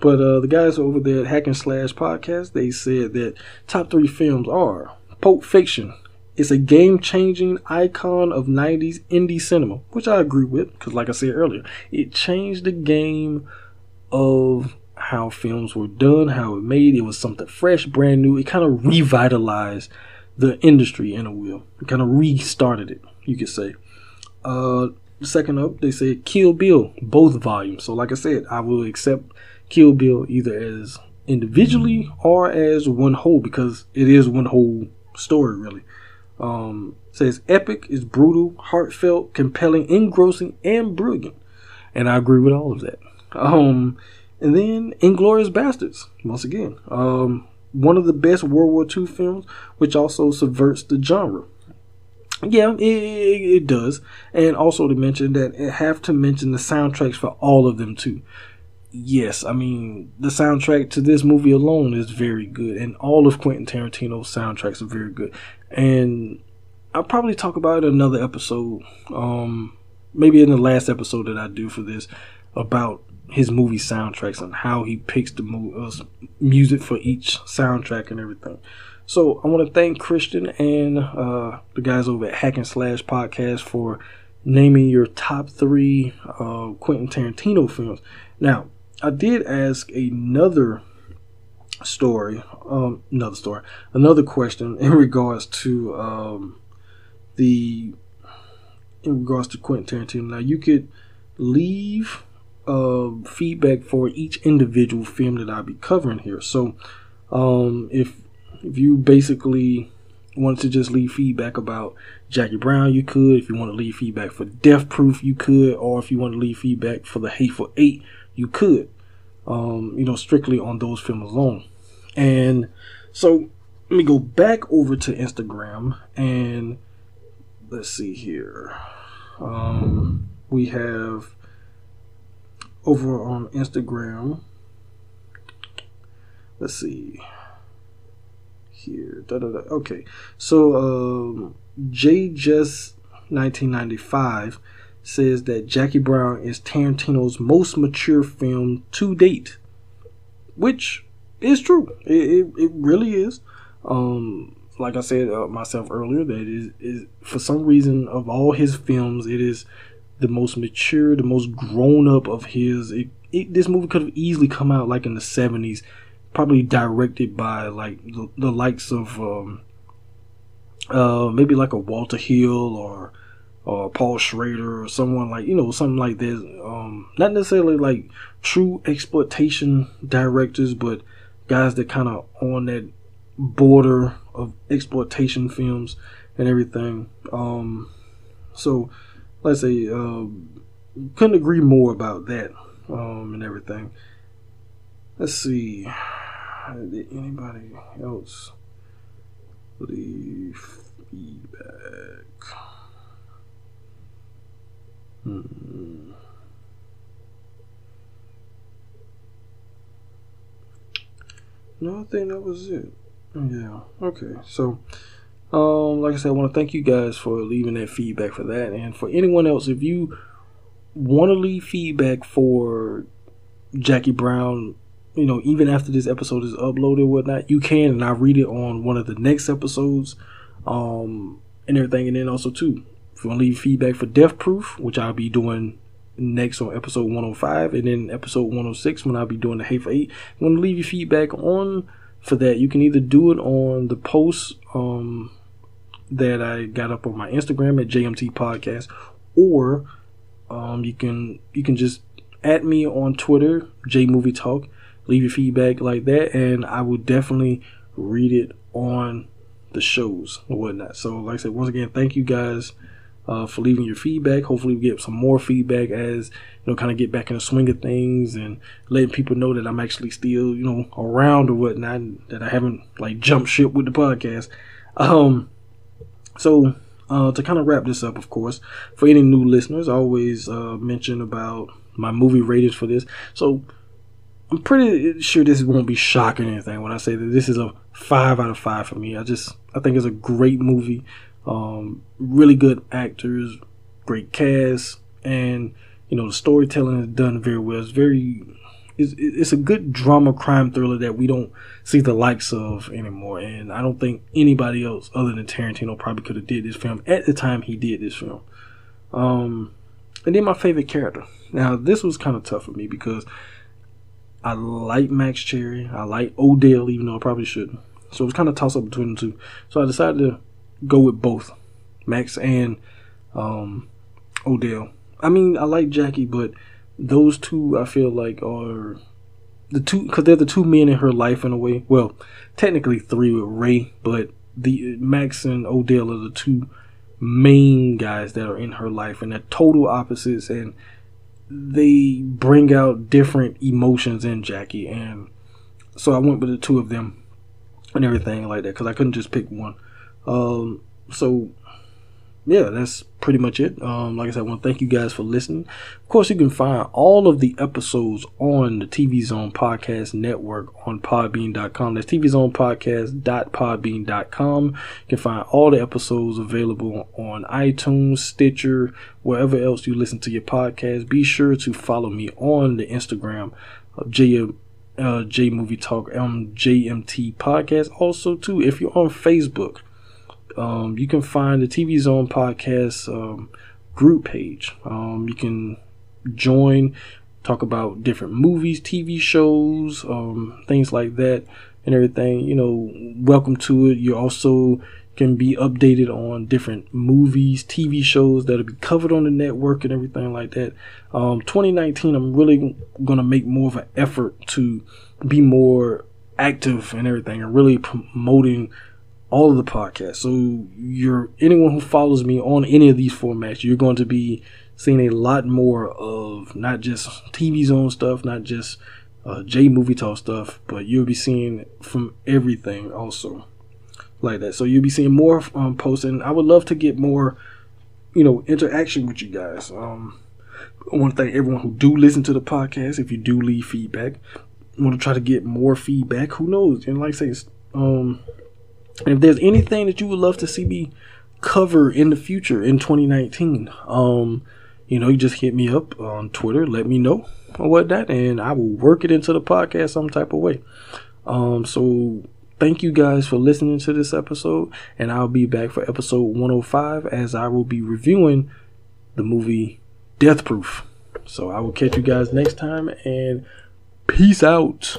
But uh, the guys over there at Hack and Slash podcast, they said that top three films are Pulp Fiction, it's a game changing icon of 90s indie cinema, which I agree with because, like I said earlier, it changed the game of how films were done, how it made. It was something fresh, brand new. It kind of revitalized the industry in a will. It kind of restarted it, you could say. Uh, second up, they said Kill Bill, both volumes. So, like I said, I will accept Kill Bill either as individually or as one whole because it is one whole story, really. Um, says epic is brutal, heartfelt, compelling, engrossing, and brilliant. and I agree with all of that. Um, and then Inglourious Basterds, once again, um, one of the best World War II films, which also subverts the genre. Yeah, it, it, does, and also to mention that I have to mention the soundtracks for all of them too. Yes, I mean the soundtrack to this movie alone is very good, and all of Quentin Tarantino's soundtracks are very good. And I'll probably talk about it in another episode, um, maybe in the last episode that I do for this about his movie soundtracks and how he picks the mu- uh, music for each soundtrack and everything. So I want to thank Christian and uh, the guys over at Hack and Slash Podcast for naming your top three uh, Quentin Tarantino films. Now, I did ask another story, um, another story, another question in regards to um, the in regards to Quentin Tarantino. Now, you could leave uh, feedback for each individual film that I'll be covering here. So, um, if if you basically wanted to just leave feedback about Jackie Brown, you could. If you want to leave feedback for Death Proof, you could. Or if you want to leave feedback for The Hateful Eight, you could. Um, you know, strictly on those films alone. And so let me go back over to Instagram and let's see here. Um, we have over on Instagram. Let's see here. Da, da, da. Okay, so um, J Just 1995 says that Jackie Brown is Tarantino's most mature film to date, which is true. It, it, it really is. Um, like I said uh, myself earlier, that is, is for some reason of all his films, it is the most mature, the most grown up of his. It, it, this movie could have easily come out like in the seventies, probably directed by like the, the likes of um, uh, maybe like a Walter Hill or or Paul Schrader or someone like you know something like this. Um, not necessarily like true exploitation directors, but guys that kind of on that border of exploitation films and everything. Um, so let's say uh, couldn't agree more about that um, and everything. Let's see. Did anybody else leave feedback? Hmm. No, I think that was it. Yeah. Okay. So, um, like I said, I want to thank you guys for leaving that feedback for that, and for anyone else, if you want to leave feedback for Jackie Brown, you know, even after this episode is uploaded, whatnot, you can, and I'll read it on one of the next episodes, um, and everything, and then also too, if you want to leave feedback for Death Proof, which I'll be doing next on episode 105 and then episode 106 when I'll be doing the Hateful Eight. You want to leave your feedback on for that, you can either do it on the post um, that I got up on my Instagram at JMT Podcast, or um, you can you can just at me on Twitter, Jay Movie Talk. Leave your feedback like that, and I will definitely read it on the shows or whatnot. So, like I said, once again, thank you guys uh, for leaving your feedback. Hopefully, we get some more feedback as you know, kind of get back in the swing of things and letting people know that I'm actually still you know around or whatnot. That I haven't like jumped ship with the podcast. Um, so uh, to kind of wrap this up, of course, for any new listeners, I always uh, mention about my movie ratings for this. So I'm pretty sure this won't be shocking anything when I say that this is a five out of five for me. I just I think it's a great movie. Um, really good actors, great cast, and you know the storytelling is done very well. It's very it's, it's a good drama crime thriller that we don't see the likes of anymore. And I don't think anybody else other than Tarantino probably could have did this film at the time he did this film. Um, and then my favorite character. Now this was kind of tough for me because I like Max Cherry. I like Ordell, even though I probably shouldn't. So it was kind of toss up between the two. So I decided to go with both Max and um, Ordell. I mean, I like Jackie, but those two I feel like are the two because they're the two men in her life in a way. Well, technically three with Ray, but the Max and Ordell are the two main guys that are in her life, and they're total opposites. And they bring out different emotions in Jackie, and so I went with the two of them and everything like that because I couldn't just pick one. Um, so yeah, that's pretty much it. Um, like I said, I want to thank you guys for listening. Of course, you can find all of the episodes on the TV Zone Podcast Network on Podbean.com. That's TV Zone. You can find all the episodes available on iTunes, Stitcher, wherever else you listen to your podcast. Be sure to follow me on the Instagram of J uh, Jay Movie Talk um, JMT Podcast. Also, too, if you're on Facebook um, you can find the TV Zone podcast um, group page. Um, you can join, talk about different movies, TV shows, um, things like that, and everything. You know, welcome to it. You also can be updated on different movies, TV shows that'll be covered on the network and everything like that. Um, 2019, I'm really gonna make more of an effort to be more active and everything, and really promoting all of the podcasts. So you're anyone who follows me on any of these formats, you're going to be seeing a lot more of not just TV Zone stuff, not just uh, Jay Movie Talk stuff, but you'll be seeing from everything also like that. So you'll be seeing more um, posts, and I would love to get more, you know, interaction with you guys. Um, I want to thank everyone who do listen to the podcast. If you do leave feedback, I want to try to get more feedback. Who knows? And like I say, um, and if there's anything that you would love to see me cover in the future in 2019, um, you know, you just hit me up on Twitter, let me know what that, and I will work it into the podcast some type of way. Um, so thank you guys for listening to this episode, and I'll be back for episode 105 as I will be reviewing the movie Death Proof. So I will catch you guys next time, and peace out.